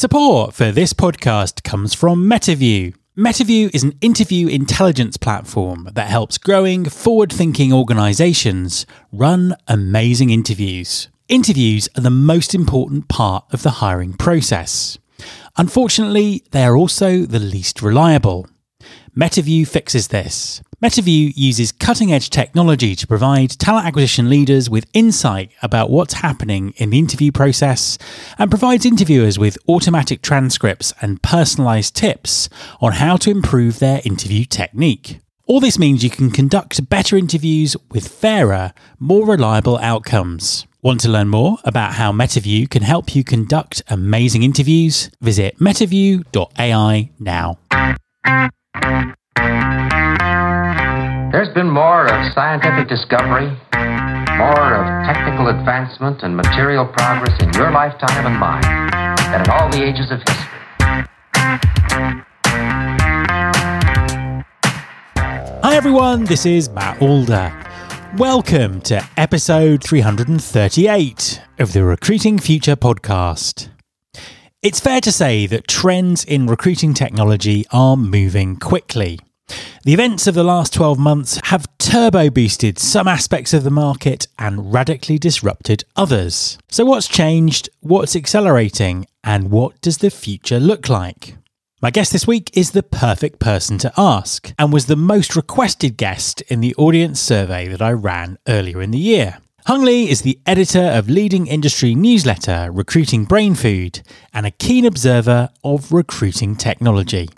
Support for this podcast comes from MetaView. MetaView is an interview intelligence platform that helps growing, forward thinking organizations run amazing interviews. Interviews are the most important part of the hiring process. Unfortunately, they are also the least reliable. MetaView fixes this. MetaView uses cutting edge technology to provide talent acquisition leaders with insight about what's happening in the interview process and provides interviewers with automatic transcripts and personalized tips on how to improve their interview technique. All this means you can conduct better interviews with fairer, more reliable outcomes. Want to learn more about how MetaView can help you conduct amazing interviews? Visit metaview.ai now. There's been more of scientific discovery, more of technical advancement and material progress in your lifetime and mine than in all the ages of history. Hi everyone, this is Matt Alder. Welcome to episode 338 of the Recruiting Future podcast. It's fair to say that trends in recruiting technology are moving quickly. The events of the last 12 months have turbo boosted some aspects of the market and radically disrupted others. So, what's changed, what's accelerating, and what does the future look like? My guest this week is the perfect person to ask and was the most requested guest in the audience survey that I ran earlier in the year. Hung Lee is the editor of leading industry newsletter Recruiting Brain Food and a keen observer of recruiting technology.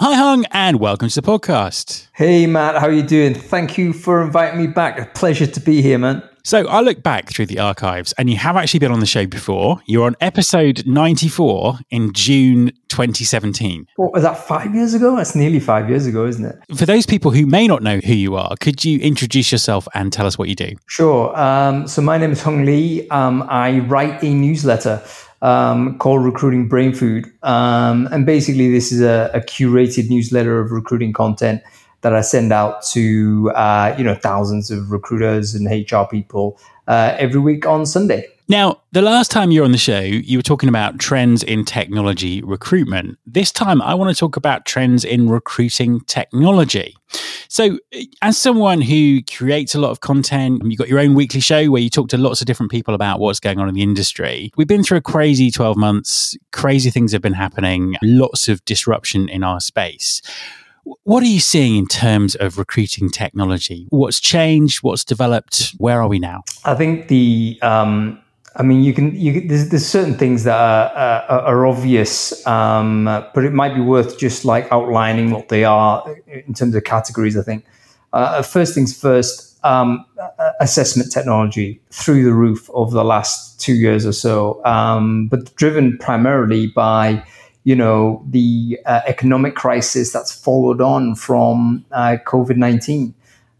Hi, Hung, and welcome to the podcast. Hey, Matt, how are you doing? Thank you for inviting me back. A pleasure to be here, man. So, I look back through the archives, and you have actually been on the show before. You're on episode 94 in June 2017. What was that, five years ago? That's nearly five years ago, isn't it? For those people who may not know who you are, could you introduce yourself and tell us what you do? Sure. Um, so, my name is Hung Lee. Um, I write a newsletter um, called Recruiting Brain Food. Um, and basically, this is a, a, curated newsletter of recruiting content that I send out to uh, you know thousands of recruiters and HR people uh, every week on Sunday. Now, the last time you were on the show, you were talking about trends in technology recruitment. This time, I want to talk about trends in recruiting technology. So, as someone who creates a lot of content, you've got your own weekly show where you talk to lots of different people about what's going on in the industry. We've been through a crazy 12 months, crazy things have been happening, lots of disruption in our space. What are you seeing in terms of recruiting technology? What's changed? What's developed? Where are we now? I think the um, I mean, you can, you there's, there's certain things that are, are obvious, um, but it might be worth just like outlining what they are in terms of categories. I think uh, first things first, um, assessment technology through the roof over the last two years or so, um, but driven primarily by you know the uh, economic crisis that's followed on from uh, COVID nineteen.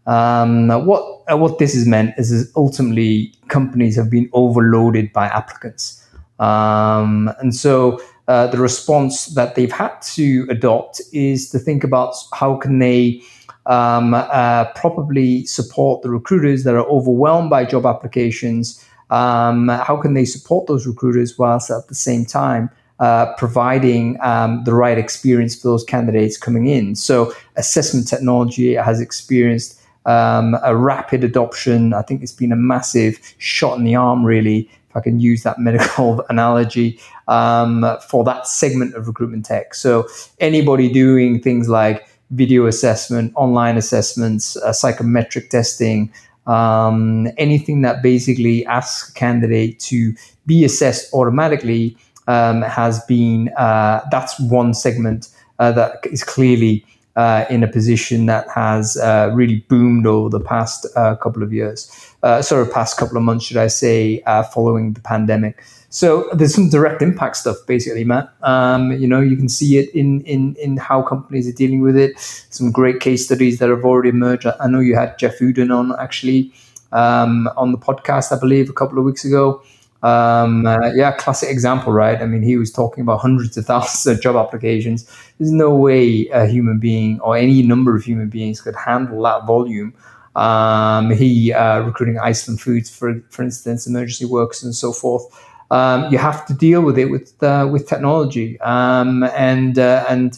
Um, what uh, what this has meant is, is, ultimately companies have been overloaded by applicants, um, and so uh, the response that they've had to adopt is to think about how can they um, uh, properly support the recruiters that are overwhelmed by job applications. Um, how can they support those recruiters whilst at the same time uh, providing um, the right experience for those candidates coming in. So, assessment technology has experienced um, a rapid adoption. I think it's been a massive shot in the arm, really, if I can use that medical analogy, um, for that segment of recruitment tech. So, anybody doing things like video assessment, online assessments, uh, psychometric testing, um, anything that basically asks a candidate to be assessed automatically um, has been uh, that's one segment uh, that is clearly uh, in a position that has uh, really boomed over the past uh, couple of years, uh, sort of past couple of months, should I say, uh, following the pandemic. So there's some direct impact stuff, basically, Matt. Um, you know, you can see it in in in how companies are dealing with it. Some great case studies that have already emerged. I know you had Jeff Uden on actually um, on the podcast, I believe, a couple of weeks ago. Um, uh, yeah, classic example, right? I mean, he was talking about hundreds of thousands of job applications. There's no way a human being or any number of human beings could handle that volume. Um, he uh, recruiting Iceland Foods, for for instance, emergency workers and so forth. um, you have to deal with it with uh, with technology um, and uh, and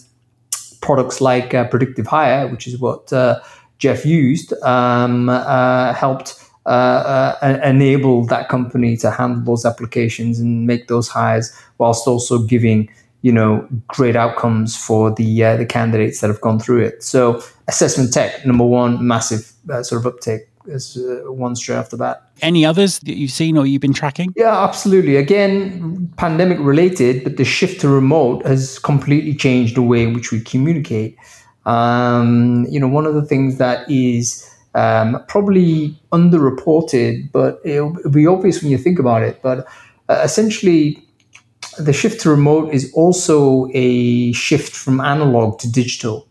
products like uh, PredictiveHire, which is what uh, Jeff used, um, helped. Uh, enable that company to handle those applications and make those hires, whilst also giving you know great outcomes for the the candidates that have gone through it. So assessment tech, number one, massive sort of uptake as uh, one straight off the bat. Any others that you've seen or you've been tracking? Yeah, absolutely. Again, pandemic related, but the shift to remote has completely changed the way in which we communicate. Um, you know, one of the things that is um, probably underreported, but it'll, it'll, be obvious when you think about it. But uh, essentially, the shift to remote is also a shift from analog to digital.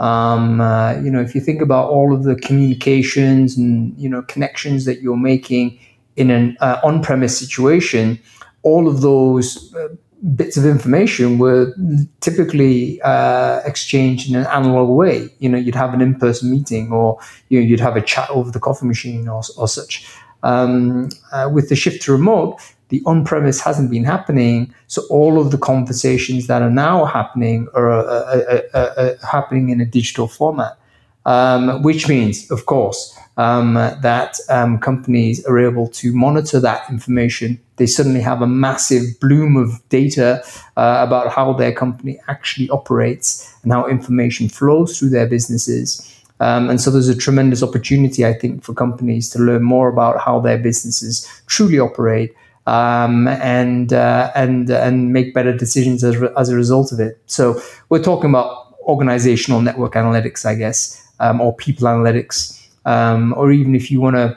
Um, uh, you know, if you think about all of the communications and you know connections that you're making in an uh, on-premise situation, all of those uh, bits of information were typically uh, exchanged in an analog way. You know, you'd have an in-person meeting, or you know, you'd have a chat over the coffee machine, or, or such. Um, uh, with the shift to remote, the on-premise hasn't been happening. So all of the conversations that are now happening are, uh, uh, uh, uh happening in a digital format, um, which means, of course, um, that um, companies are able to monitor that information. They suddenly have a massive bloom of data uh, about how their company actually operates and how information flows through their businesses. Um, and so there's a tremendous opportunity, I think, for companies to learn more about how their businesses truly operate um, and uh, and and make better decisions as, as a result of it. So we're talking about organizational network analytics, I guess, um, or people analytics, um, or even if you want to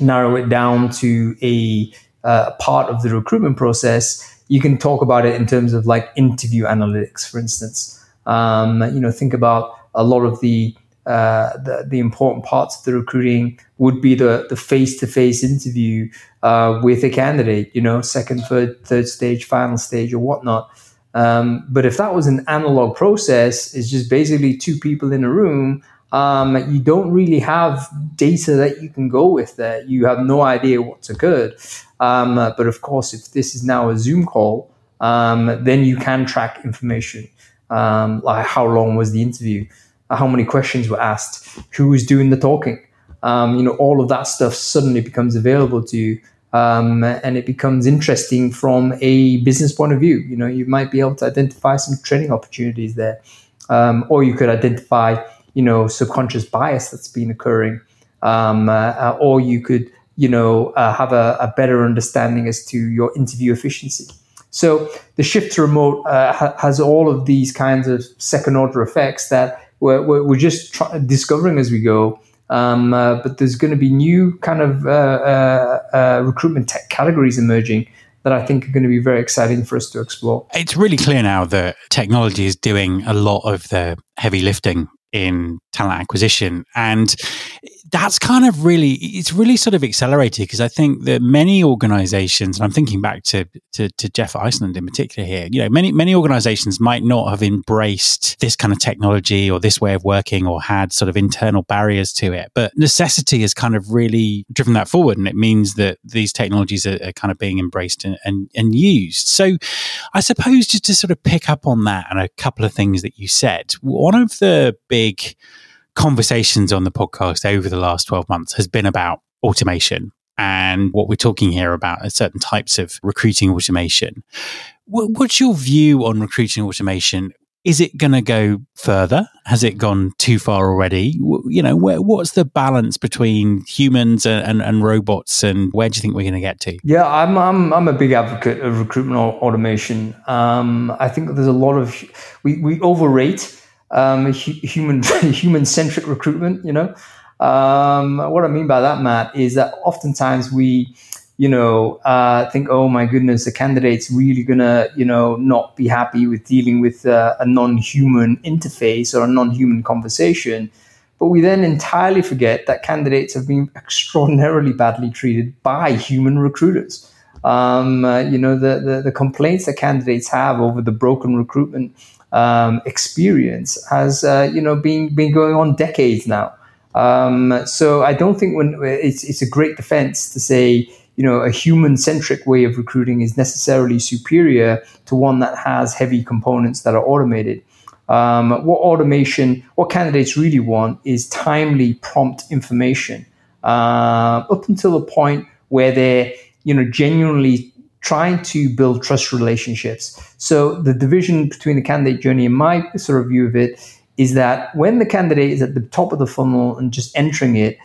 narrow it down to a uh, part of the recruitment process, you can talk about it in terms of like interview analytics, for instance. Um, you know, think about a lot of the uh, the, the important parts of the recruiting would be the the face to face interview uh, with a candidate, you know, second, third, third stage, final stage, or whatnot. Um, but if that was an analog process, it's just basically two people in a room. Um, you don't really have data that you can go with there. You have no idea what's occurred. Um, but of course, if this is now a Zoom call, um, then you can track information um, like how long was the interview how many questions were asked, who was doing the talking. Um, you know, all of that stuff suddenly becomes available to you. Um, and it becomes interesting from a business point of view. You know, you might be able to identify some training opportunities there, or you could identify, you know, subconscious bias that's been occurring, um, uh, or you could, you know, uh, have a, a, better understanding as to your interview efficiency. So the shift to remote uh, ha- has all of these kinds of second order effects that we're, we're, just try- discovering as we go. Um, uh, but there's going to be new kind of uh, uh, uh, recruitment tech categories emerging that I think are going to be very exciting for us to explore. It's really clear now that technology is doing a lot of the heavy lifting in talent acquisition. And that's kind of really it's really sort of accelerated because I think that many organizations, and I'm thinking back to, to, to Jeff Iceland in particular here, you know, many many organizations might not have embraced this kind of technology or this way of working or had sort of internal barriers to it. But necessity has kind of really driven that forward. And it means that these technologies are, are kind of being embraced and, and, and used. So I suppose just to sort of pick up on that and a couple of things that you said, one of the big conversations on the podcast over the last 12 months has been about automation. And what we're talking here about are certain types of recruiting automation. What's your view on recruiting automation? Is it going to go further? Has it gone too far already? You know, where, what's the balance between humans and, and, and, robots, and where do you think we're going to get to? Yeah, I'm I'm, I'm a big advocate of recruitment automation. Um, I think there's a lot of we, we overrate um, human human centric recruitment. You know, um, what I mean by that, Matt, is that oftentimes we, you know, uh, think, oh my goodness, the candidate's really gonna, you know, not be happy with dealing with uh, a non-human interface or a non-human conversation. But we then entirely forget that candidates have been extraordinarily badly treated by human recruiters. Um, uh, you know, the, the, the complaints that candidates have over the broken recruitment um, experience has uh, you know been been going on decades now. Um, so I don't think when it's it's a great defense to say you know a human centric way of recruiting is necessarily superior to one that has heavy components that are automated. Um, what automation, what candidates really want is timely, prompt information uh, up until the point where they're you know genuinely trying to build trust relationships. So the division between the candidate journey and my sort of view of it is that when the candidate is at the top of the funnel and just entering it,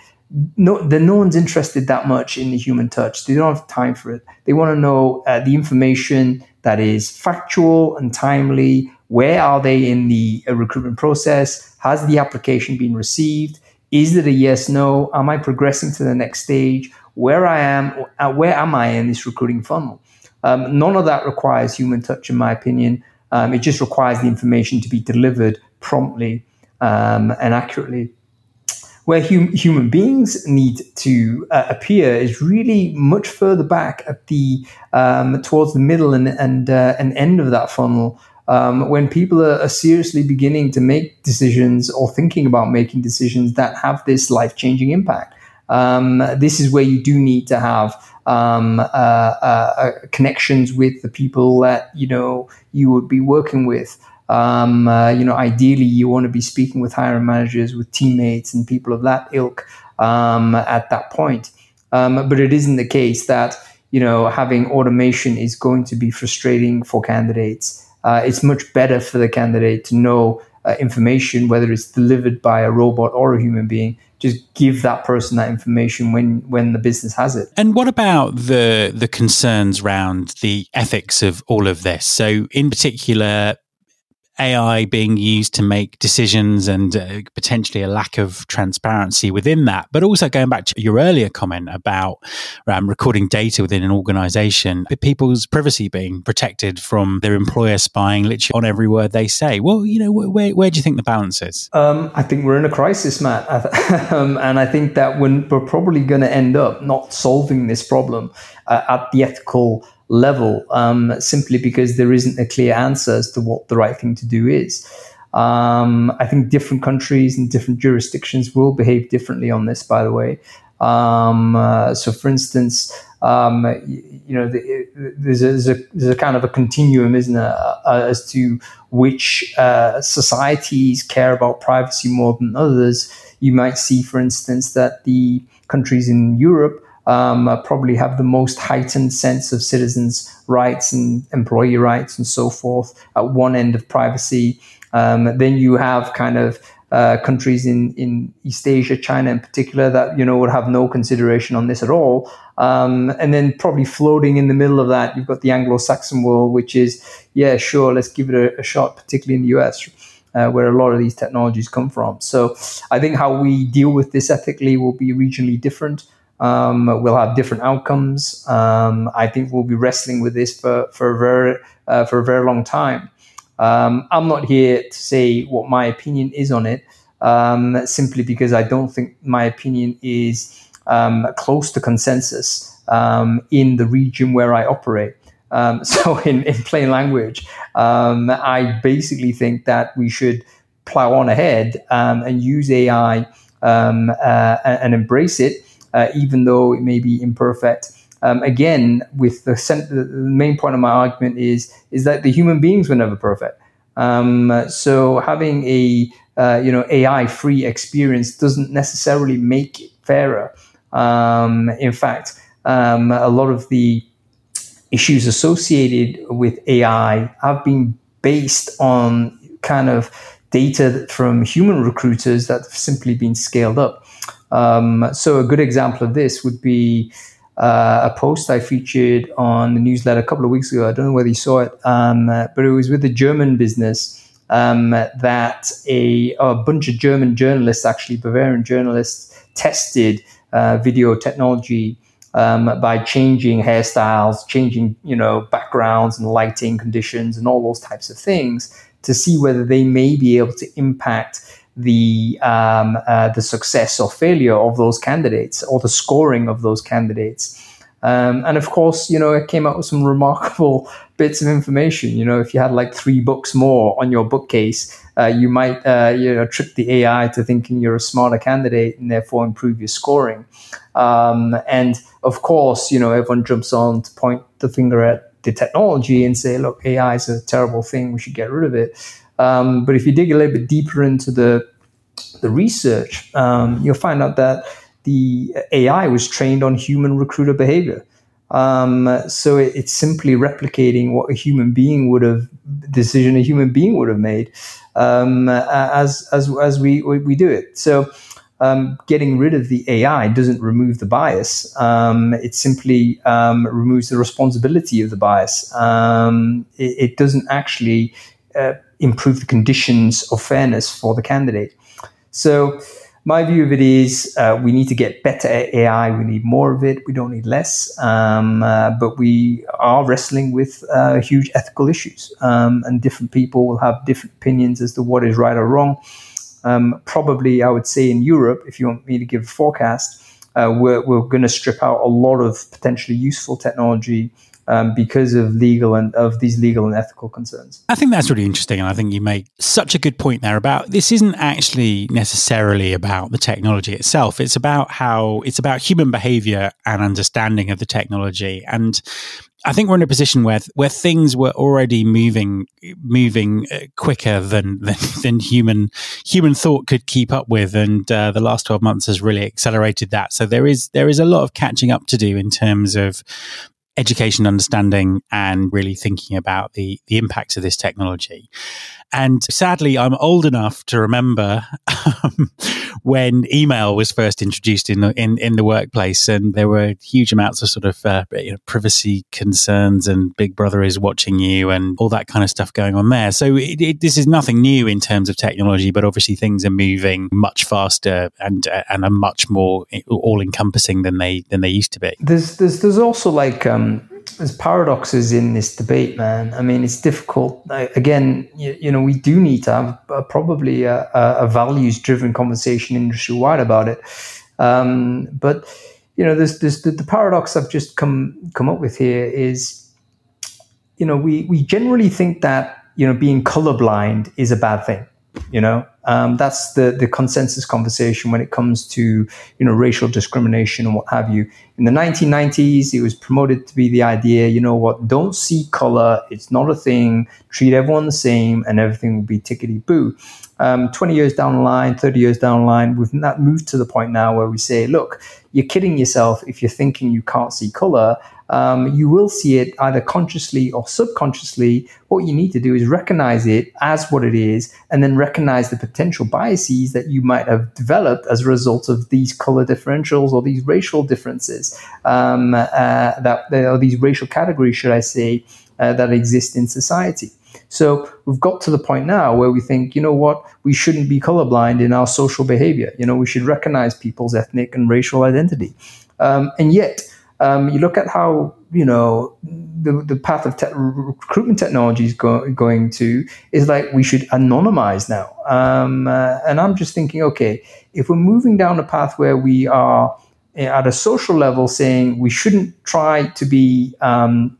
no, then no one's interested that much in the human touch. They don't have time for it. They want to know uh, the information that is factual and timely. Where are they in the uh, recruitment process? Has the application been received? Is it a yes, no? Am I progressing to the next stage? Where I am, uh, where am I in this recruiting funnel? Um, none of that requires human touch, in my opinion. Um, it just requires the information to be delivered promptly um, and accurately where hum- human beings need to uh, appear is really much further back at the um, towards the middle and and, uh, and end of that funnel. Um, when people are, are, seriously beginning to make decisions or thinking about making decisions that have this life changing impact, um, this is where you do need to have um, uh, uh, connections with the people that you know you would be working with. Um, uh, you know, ideally, you want to be speaking with hiring managers, with teammates, and people of that ilk um, at that point. Um, but it isn't the case that you know having automation is going to be frustrating for candidates. Uh, it's much better for the candidate to know uh, information, whether it's delivered by a robot or a human being, just give that person that information when when the business has it. And what about the the concerns around the ethics of all of this? So in particular AI being used to make decisions and uh, potentially a lack of transparency within that. But also going back to your earlier comment about um, recording data within an organization, people's privacy being protected from their employer spying literally on every word they say. Well, you know, where, where do you think the balance is? Um, I think we're in a crisis, Matt. um, and I think that when we're probably going to end up not solving this problem uh, at the ethical level um, simply because there isn't a clear answer as to what the right thing to do is. Um, I think different countries and different jurisdictions will behave differently on this, by the way. Um, uh, so, for instance, um, you, know, the, there's, a, there's, a, there's, a, kind of a continuum, isn't there, uh, as to which uh, societies care about privacy more than others. You might see, for instance, that the countries in Europe um, uh, probably have the most heightened sense of citizens' rights and employee rights and so forth at one end of privacy. Um, then you have kind of uh, countries in, in East Asia, China in particular, that you know would have no consideration on this at all. Um, and then probably floating in the middle of that, you've got the Anglo-Saxon world, which is yeah, sure, let's give it a, a shot, particularly in the US. Uh, where a lot of these technologies come from. So, I think how we deal with this ethically will be regionally different. Um, we'll have different outcomes. Um, I think we'll be wrestling with this for for a very uh, for a very long time. Um, I'm not here to say what my opinion is on it, um, simply because I don't think my opinion is um, close to consensus um, in the region where I operate. so, in, in plain language, I basically think that we should plow on ahead and use AI uh, and embrace it uh, even though it may be imperfect. Um, again, with the, cent- the, main point of my argument is is that the human beings were never perfect. Um, so having a uh, you know AI free experience doesn't necessarily make it fairer. Um, in fact, um, a lot of the issues associated with AI have been based on kind of data from human recruiters that have simply been scaled up. Um, so a good example of this would be uh, a post I featured on the newsletter a couple of weeks ago. I don't know whether you saw it, um, but it was with a German business um, that a, a, bunch of German journalists, actually Bavarian journalists, tested uh, video technology um, by changing hairstyles, changing you know backgrounds and lighting conditions and all those types of things to see whether they may be able to impact the um, uh, the success or failure of those candidates or the scoring of those candidates. Um, and of course, you know, it came out with some remarkable bits of information. You know, if you had like three books more on your bookcase uh, you might uh, you know trick the AI to thinking you're a smarter candidate and therefore improve your scoring. Um, and of course, you know everyone jumps on to point the finger at the technology and say, look, AI is a terrible thing. We should get rid of it. Um, but if you dig a little bit deeper into the the research, um, you'll find out that the AI was trained on human recruiter behavior. Um, so it, it's simply replicating what a human being would have decision a human being would have made um, as as as we we do it. So. Um, getting rid of the AI doesn't remove the bias. Um, it simply um, removes the responsibility of the bias. Um, it, it, doesn't actually uh, improve the conditions of fairness for the candidate. So, my view of it is uh, we need to get better at AI. We need more of it. We don't need less. Um, uh, but we are wrestling with uh, huge ethical issues, um, and different people will have different opinions as to what is right or wrong. Um, probably, I would say in Europe, if you want me to give a forecast, uh, we're, we're going to strip out a lot of potentially useful technology um, because of legal and of these legal and ethical concerns. I think that's really interesting, and I think you make such a good point there about this isn't actually necessarily about the technology itself. It's about how it's about human behavior and understanding of the technology, and I think we're in a position where where things were already moving moving uh, quicker than, than, than human human thought could keep up with, and uh, the last twelve months has really accelerated that. So there is there is a lot of catching up to do in terms of education understanding and really thinking about the the impacts of this technology. And sadly, I'm old enough to remember um, when email was first introduced in the, in, in the workplace, and there were huge amounts of sort of uh, you know, privacy concerns, and Big Brother is watching you, and all that kind of stuff going on there. So it, it, this is nothing new in terms of technology, but obviously things are moving much faster and uh, and are much more all encompassing than they than they used to be. There's there's there's also like um, there's paradoxes in this debate, man. I mean, it's difficult. Again, you, you know, we do need to have a, probably a, a values-driven conversation industry-wide about it. Um, but you know, there's, there's the, the, paradox I've just come come up with here is, you know, we we generally think that you know being colorblind is a bad thing. You know, um, that's the the consensus conversation when it comes to you know racial discrimination and what have you. In the 1990s, it was promoted to be the idea, you know what, don't see color, it's not a thing, treat everyone the same, and everything will be tickety boo. Um, 20 years down the line, 30 years down the line, we've not moved to the point now where we say, look, you're kidding yourself if you're thinking you can't see color um, you will see it either consciously or subconsciously. What you need to do is recognize it as what it is, and then recognize the potential biases that you might have developed as a result of these color differentials or these racial differences um, uh, that or these racial categories, should I say, uh, that exist in society. So we've got to the point now where we think, you know what, we shouldn't be colorblind in our social behavior. You know, we should recognize people's ethnic and racial identity. Um, and yet, um, you look at how you know the, the path of te- recruitment technology is go- going to is like we should anonymize now. Um, uh, and I'm just thinking, okay, if we're moving down a path where we are eh, at a social level saying we shouldn't try to be um,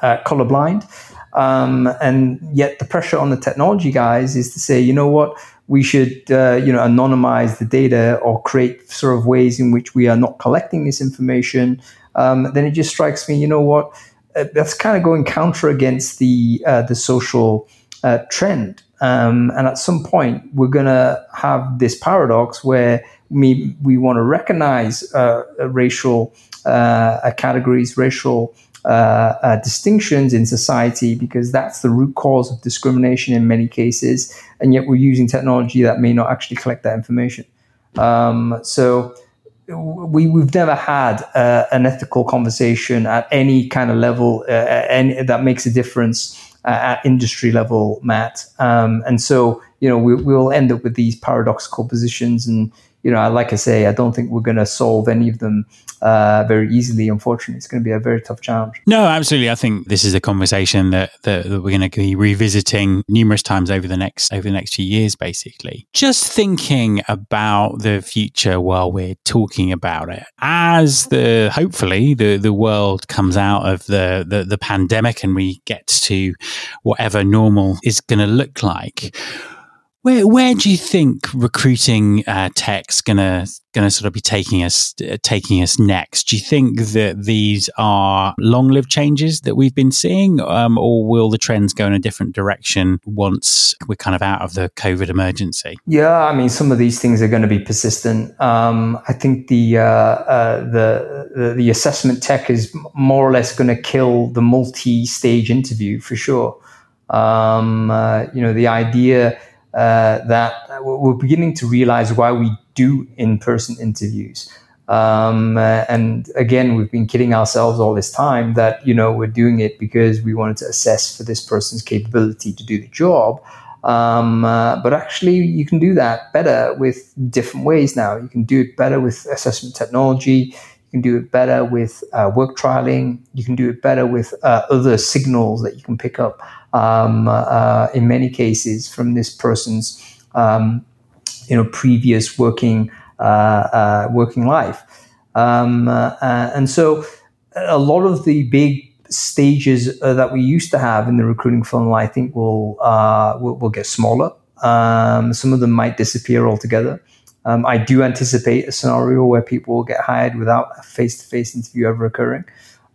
uh, colorblind, um, and yet the pressure on the technology guys is to say, you know what, we should uh, you know anonymize the data or create sort of ways in which we are not collecting this information um, then it just strikes me, you know what? Uh, that's kind of going counter against the uh, the social uh, trend. Um, and at some point, we're going to have this paradox where we, we want to recognize uh, racial uh, categories, racial distinctions in society, because that's the root cause of discrimination in many cases. And yet, we're using technology that may not actually collect that information. Um, so, we we've never had uh, an ethical conversation at any kind of level uh, any, that makes a difference uh, at industry level, Matt. Um, and so you know we we'll end up with these paradoxical positions, and you know, like I say, I don't think we're going to solve any of them uh, very easily. Unfortunately, it's going to be a very tough challenge. No, absolutely. I think this is a conversation that, that, that we're going to be revisiting numerous times over the next over the next few years. Basically, just thinking about the future while we're talking about it, as the hopefully the the world comes out of the the, the pandemic and we get to whatever normal is going to look like Where where do you think recruiting uh, tech's gonna gonna sort of be taking us uh, taking us next? Do you think that these are long lived changes that we've been seeing, um, or will the trends go in a different direction once we're kind of out of the COVID emergency? Yeah, I mean, some of these things are going to be persistent. Um, I think the, uh, uh, the, the the assessment tech is more or less going to kill the multi stage interview for sure. Um, uh, you know, the idea uh, that we're beginning to realize why we do in-person interviews. Um, uh, and again, we've been kidding ourselves all this time that you know we're doing it because we wanted to assess for this person's capability to do the job. Um, uh, but actually, you can do that better with different ways now. You can do it better with assessment technology. You can do it better with uh, work trialing. You can do it better with uh, other signals that you can pick up um, uh, in many cases from this person's um, you know previous working uh, uh, working life. Um, uh, and so a lot of the big stages that we used to have in the recruiting funnel, I think, will will, will, get smaller. Um, some of them might disappear altogether. Um, I do anticipate a scenario where people will get hired without a face-to-face interview ever occurring.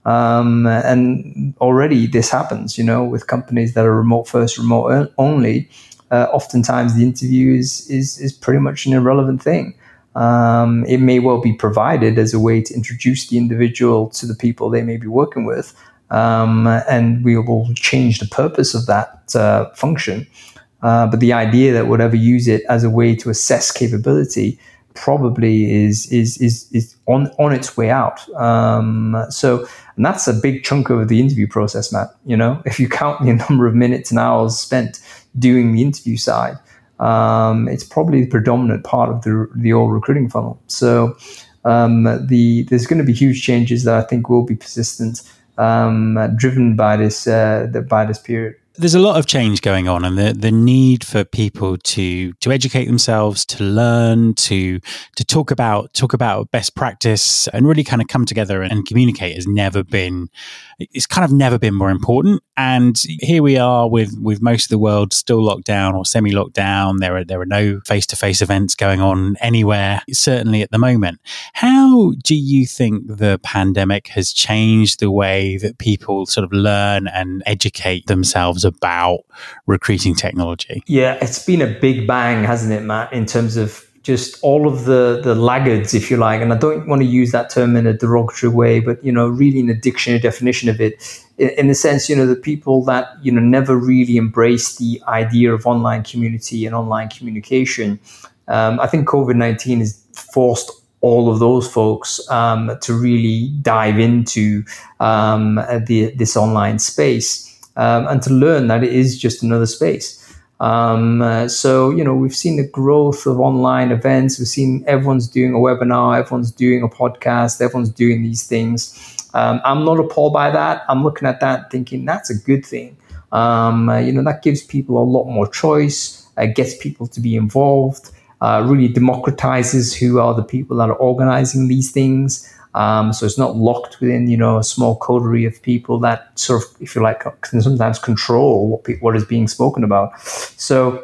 Um, and already this happens, you know, with companies that are remote first, remote only. Uh, oftentimes the interview is, is, is pretty much an irrelevant thing. Um, it may well be provided as a way to introduce the individual to the people they may be working with, um, and we will change the purpose of that uh, function. Uh, but the idea that we'll ever use it as a way to assess capability probably is is is, is on on its way out. Um, so and that's a big chunk of the interview process, Matt. You know, if you count the number of minutes and hours spent doing the interview side, um, it's probably the predominant part of the the old recruiting funnel. So um, the there's going to be huge changes that I think will be persistent, um, driven by this uh, by this period there's a lot of change going on and the, the need for people to to educate themselves to learn to to talk about talk about best practice and really kind of come together and, communicate has never been it's kind of never been more important. And here we are with with most of the world still locked down or semi locked down. There are there are no face to face events going on anywhere, certainly at the moment. How do you think the pandemic has changed the way that people sort of learn and educate themselves about recruiting technology? Yeah, it's been a big bang, hasn't it, Matt, in terms of just all of the the laggards, if you like, and I don't want to use that term in a derogatory way, but you know, really in a dictionary definition of it, in, in the sense, you know, the people that you know never really embraced the idea of online community and online communication. Um, I think COVID nineteen has forced all of those folks um, to really dive into um, the, this online space um, and to learn that it is just another space. Um, uh, so, you know, we've seen the growth of online events. We've seen everyone's doing a webinar, everyone's doing a podcast, everyone's doing these things. Um, I'm not appalled by that. I'm looking at that thinking that's a good thing. Um, uh, you know, that gives people a lot more choice, uh, gets people to be involved, uh, really democratizes who are the people that are organizing these things. Um, so it's not locked within, you know, a small coterie of people that sort of, if you like, can sometimes control what pe- what is being spoken about. So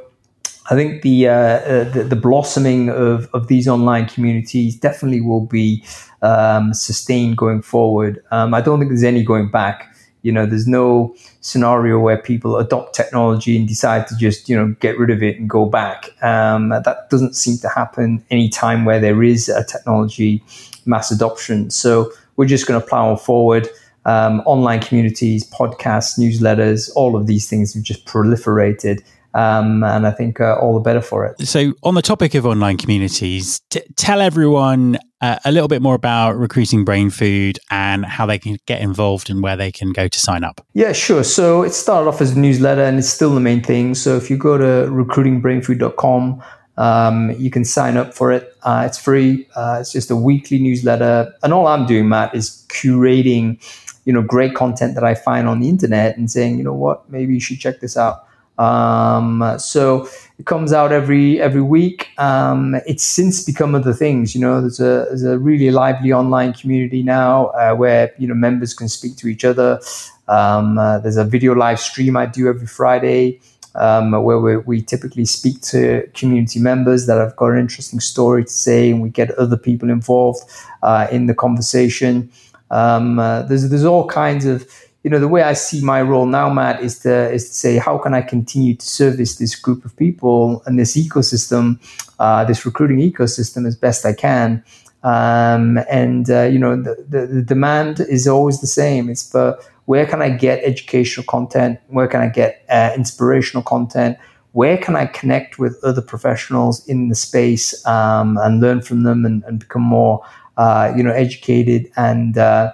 I think the, uh, uh, the, the blossoming of of these online communities definitely will be um, sustained going forward. Um, I don't think there's any going back. You know, there's no scenario where people adopt technology and decide to just, you know, get rid of it and go back. Um, that doesn't seem to happen any time where there is a technology mass adoption. So we're just going to plow on forward. Um, online communities, podcasts, newsletters, all of these things have just proliferated. Um, and I think uh, all the better for it. So, on the topic of online communities, t- tell everyone uh, a little bit more about recruiting brain food and how they can get involved and where they can go to sign up. Yeah, sure. So, it started off as a newsletter and it's still the main thing. So, if you go to recruitingbrainfood.com, um, you can sign up for it. Uh, it's free. Uh, it's just a weekly newsletter, and all I'm doing, Matt, is curating, you know, great content that I find on the internet and saying, you know what, maybe you should check this out. Um, so it comes out every every week. Um, it's since become other things. You know, there's a there's a really lively online community now uh, where you know members can speak to each other. Um, uh, there's a video live stream I do every Friday. Um, where we, we, typically speak to community members that have got an interesting story to say, and we get other people involved uh, in the conversation. Um, uh, there's there's all kinds of you know the way I see my role now, Matt, is to is to say how can I continue to service this group of people and this ecosystem, uh, this recruiting ecosystem as best I can. Um, and uh, you know the, the, the demand is always the same. It's for where can I get educational content? Where can I get uh, inspirational content? Where can I connect with other professionals in the space um, and learn from them and, and become more, uh, you know, educated and uh,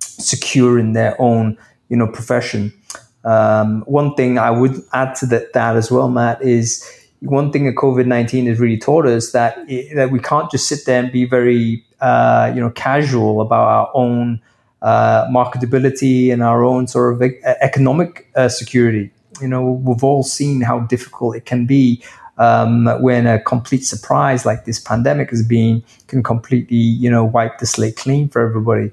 secure in their own, you know, profession? Um, one thing I would add to that, that as well, Matt, is one thing that COVID nineteen has really taught us that it, that we can't just sit there and be very, uh, you know, casual about our own marketability and our own sort of economic uh, security. You know, we've all seen how difficult it can be um, when a complete surprise like this pandemic has been can completely, you know, wipe the slate clean for everybody.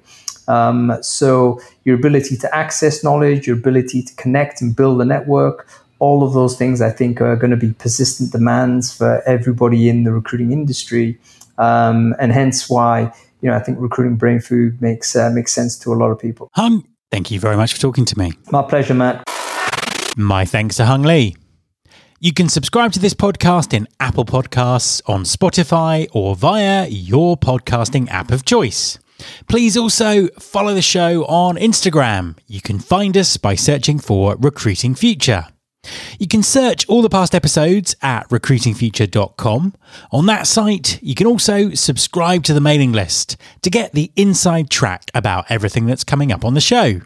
Um, so your ability to access knowledge, your ability to connect and build a network, all of those things I think are going to be persistent demands for everybody in the recruiting industry, um, and hence why you know, I think recruiting brain food makes uh, makes sense to a lot of people. Hung, thank you very much for talking to me. My pleasure, Matt. My thanks to Hung Lee. You can subscribe to this podcast in Apple Podcasts, on Spotify, or via your podcasting app of choice. Please also follow the show on Instagram. You can find us by searching for Recruiting Future. You can search all the past episodes at recruitingfuture.com. On that site, you can also subscribe to the mailing list to get the inside track about everything that's coming up on the show.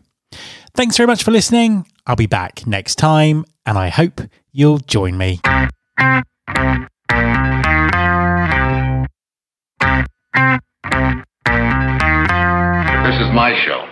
Thanks very much for listening. I'll be back next time, and I hope you'll join me. This is my show.